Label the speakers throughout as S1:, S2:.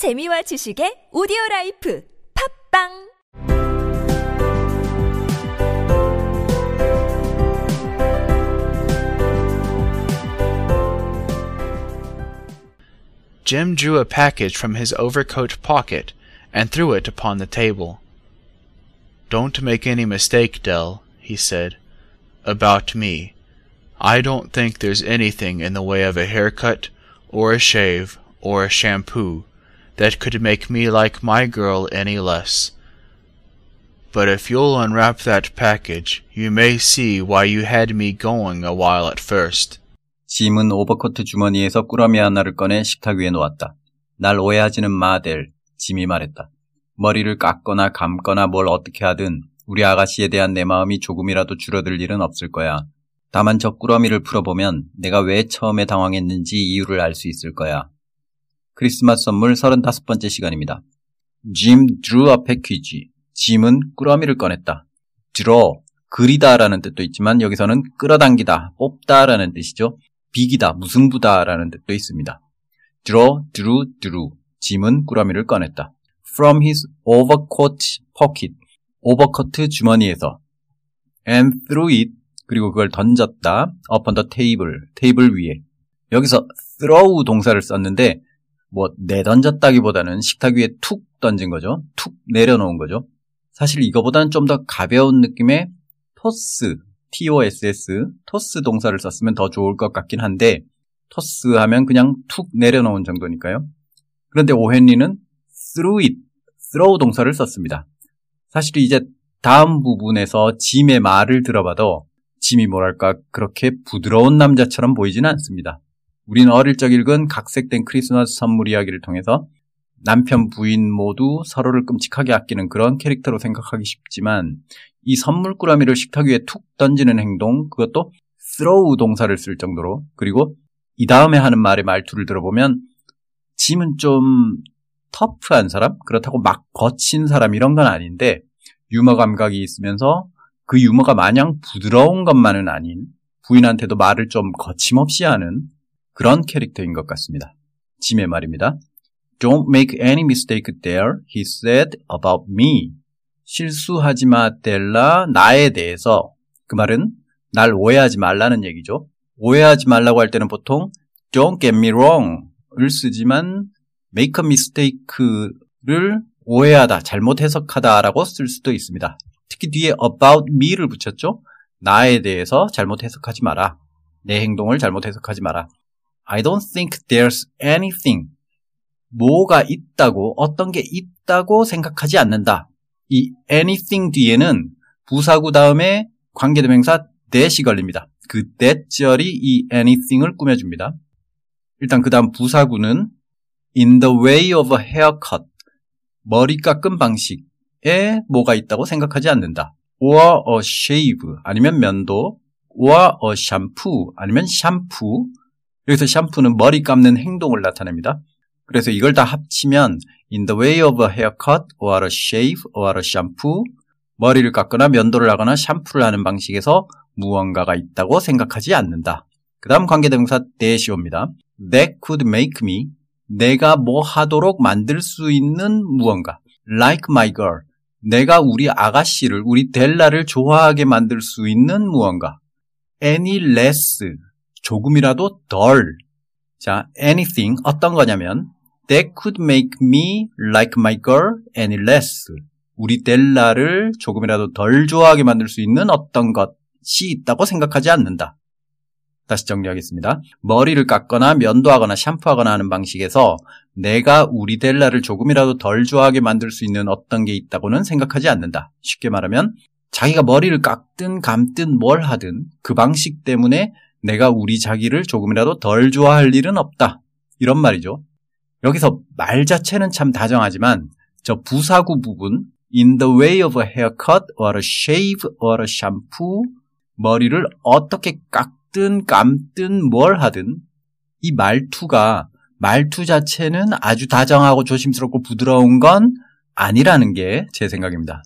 S1: 재미와 지식의 오디오 라이프 팝빵
S2: Jim drew a package from his overcoat pocket and threw it upon the table. Don't make any mistake, Dell, he said, about me. I don't think there's anything in the way of a haircut, or a shave, or a shampoo, that could make me like my girl any less. But if you'll unwrap that package, you may see why you had me going a while at first.
S3: 짐은 오버코트 주머니에서 꾸러미 하나를 꺼내 식탁 위에 놓았다. 날 오해하지는 마, 델. 짐이 말했다. 머리를 깎거나 감거나 뭘 어떻게 하든 우리 아가씨에 대한 내 마음이 조금이라도 줄어들 일은 없을 거야. 다만 저 꾸러미를 풀어보면 내가 왜 처음에 당황했는지 이유를 알 수 있을 거야. 크리스마스 선물 35번째 시간입니다. 짐 drew a package. 짐은 꾸러미를 꺼냈다. draw, 그리다 라는 뜻도 있지만 여기서는 끌어당기다, 뽑다 라는 뜻이죠. 비기다, 무승부다 라는 뜻도 있습니다. draw, drew, drew. 짐은 꾸러미를 꺼냈다. From his overcoat pocket. 오버커트 주머니에서. And threw it. 그리고 그걸 던졌다. upon the table. 테이블 위에. 여기서 throw 동사를 썼는데 뭐 내던졌다기보다는 식탁 위에 툭 던진 거죠. 툭 내려놓은 거죠. 사실 이거보다는 좀 더 가벼운 느낌의 토스, toss, 토스 동사를 썼으면 더 좋을 것 같긴 한데 토스 하면 그냥 툭 내려놓은 정도니까요. 그런데 오헨리는 threw it, throw 동사를 썼습니다. 사실 이제 다음 부분에서 짐의 말을 들어봐도 짐이 뭐랄까 그렇게 부드러운 남자처럼 보이지는 않습니다. 우리는 어릴 적 읽은 각색된 크리스마스 선물 이야기를 통해서 남편, 부인 모두 서로를 끔찍하게 아끼는 그런 캐릭터로 생각하기 쉽지만 이 선물 꾸러미를 식탁 위에 툭 던지는 행동, 그것도 throw 동사를 쓸 정도로 그리고 이 다음에 하는 말의 말투를 들어보면 짐은 좀 터프한 사람? 그렇다고 막 거친 사람 이런 건 아닌데 유머 감각이 있으면서 그 유머가 마냥 부드러운 것만은 아닌 부인한테도 말을 좀 거침없이 하는 그런 캐릭터인 것 같습니다. 짐의 말입니다. Don't make any mistake there, he said about me. 실수하지 마, 델라, 나에 대해서. 그 말은 날 오해하지 말라는 얘기죠. 오해하지 말라고 할 때는 보통 don't get me wrong을 쓰지만 make a mistake를 오해하다, 잘못 해석하다라고 쓸 수도 있습니다. 특히 뒤에 about me를 붙였죠. 나에 대해서 잘못 해석하지 마라. 내 행동을 잘못 해석하지 마라. I don't think there's anything. 뭐가 있다고, 어떤 게 있다고 생각하지 않는다. 이 anything 뒤에는 부사구 다음에 관계대명사 that이 걸립니다. 그 that절이 이 anything을 꾸며줍니다. 일단 그 다음 부사구는 in the way of a haircut. 머리 깎은 방식에 뭐가 있다고 생각하지 않는다. or a shave 아니면 면도 or a shampoo 아니면 샴푸 여기서 샴푸는 머리 감는 행동을 나타냅니다. 그래서 이걸 다 합치면 in the way of a haircut or a shave or a shampoo 머리를 깎거나 면도를 하거나 샴푸를 하는 방식에서 무언가가 있다고 생각하지 않는다. 그 다음 관계대명사 that이 옵니다. That could make me 내가 뭐 하도록 만들 수 있는 무언가 like my girl 내가 우리 아가씨를 우리 델라를 좋아하게 만들 수 있는 무언가 any less 조금이라도 덜 자, anything 어떤 거냐면 that could make me like my girl any less 우리 델라를 조금이라도 덜 좋아하게 만들 수 있는 어떤 것이 있다고 생각하지 않는다. 다시 정리하겠습니다. 머리를 깎거나 면도하거나 샴푸하거나 하는 방식에서 내가 우리 델라를 조금이라도 덜 좋아하게 만들 수 있는 어떤 게 있다고는 생각하지 않는다. 쉽게 말하면 자기가 머리를 깎든 감든 뭘 하든 그 방식 때문에 내가 우리 자기를 조금이라도 덜 좋아할 일은 없다. 이런 말이죠. 여기서 말 자체는 참 다정하지만 저 부사구 부분 in the way of a haircut or a shave or a shampoo 머리를 어떻게 깎든 감든 뭘 하든 이 말투가 말투 자체는 아주 다정하고 조심스럽고 부드러운 건 아니라는 게 제 생각입니다.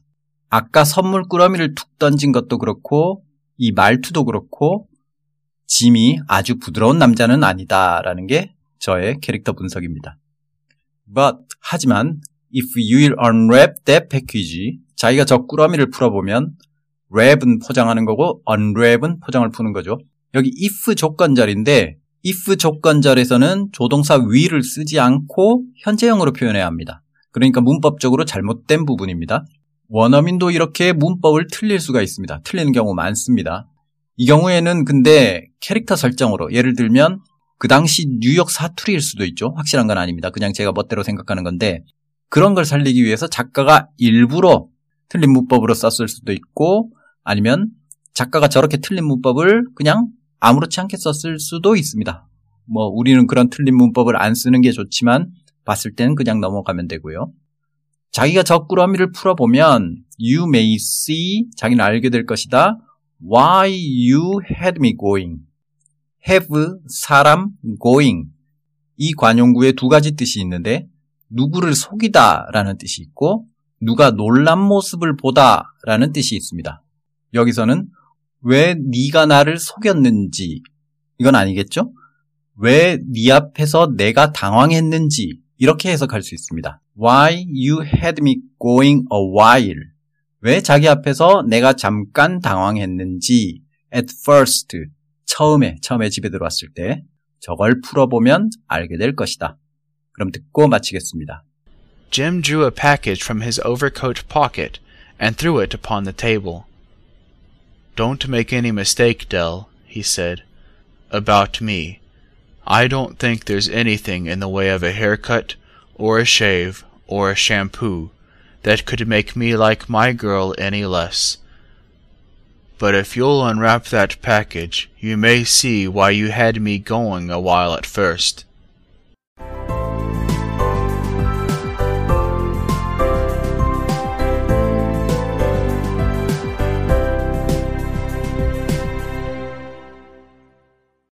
S3: 아까 선물 꾸러미를 툭 던진 것도 그렇고 이 말투도 그렇고 짐이 아주 부드러운 남자는 아니다라는 게 저의 캐릭터 분석입니다. But 하지만 if you'll unwrap that package 자기가 저 꾸러미를 풀어보면 wrap은 포장하는 거고 unwrap은 포장을 푸는 거죠. 여기 if 조건절인데 if 조건절에서는 조동사 will을 쓰지 않고 현재형으로 표현해야 합니다. 그러니까 문법적으로 잘못된 부분입니다. 원어민도 이렇게 문법을 틀릴 수가 있습니다. 틀리는 경우 많습니다. 이 경우에는 근데 캐릭터 설정으로 예를 들면 그 당시 뉴욕 사투리일 수도 있죠. 확실한 건 아닙니다. 그냥 제가 멋대로 생각하는 건데 그런 걸 살리기 위해서 작가가 일부러 틀린 문법으로 썼을 수도 있고 아니면 작가가 저렇게 틀린 문법을 그냥 아무렇지 않게 썼을 수도 있습니다. 뭐 우리는 그런 틀린 문법을 안 쓰는 게 좋지만 봤을 때는 그냥 넘어가면 되고요. 자기가 저 꾸러미를 풀어보면 you may see 자기는 알게 될 것이다. Why you had me going. have 사람 going 이 관용구에 두 가지 뜻이 있는데 누구를 속이다 라는 뜻이 있고 누가 놀란 모습을 보다 라는 뜻이 있습니다. 여기서는 왜 네가 나를 속였는지 이건 아니겠죠? 왜 네 앞에서 내가 당황했는지 이렇게 해석할 수 있습니다. Why you had me going a while. 왜 자기 앞에서 내가 잠깐 당황했는지 at first 처음에 처음에 집에 들어왔을 때 저걸 풀어보면 알게 될 것이다. 그럼 듣고 마치겠습니다.
S2: Jim drew a package from his overcoat pocket and threw it upon the table. Don't make any mistake, Dell, he said, about me. I don't think there's anything in the way of a haircut, or a shave, or a shampoo that could make me like my girl any less. But if you'll unwrap that package, you may see why you had me going a while at first.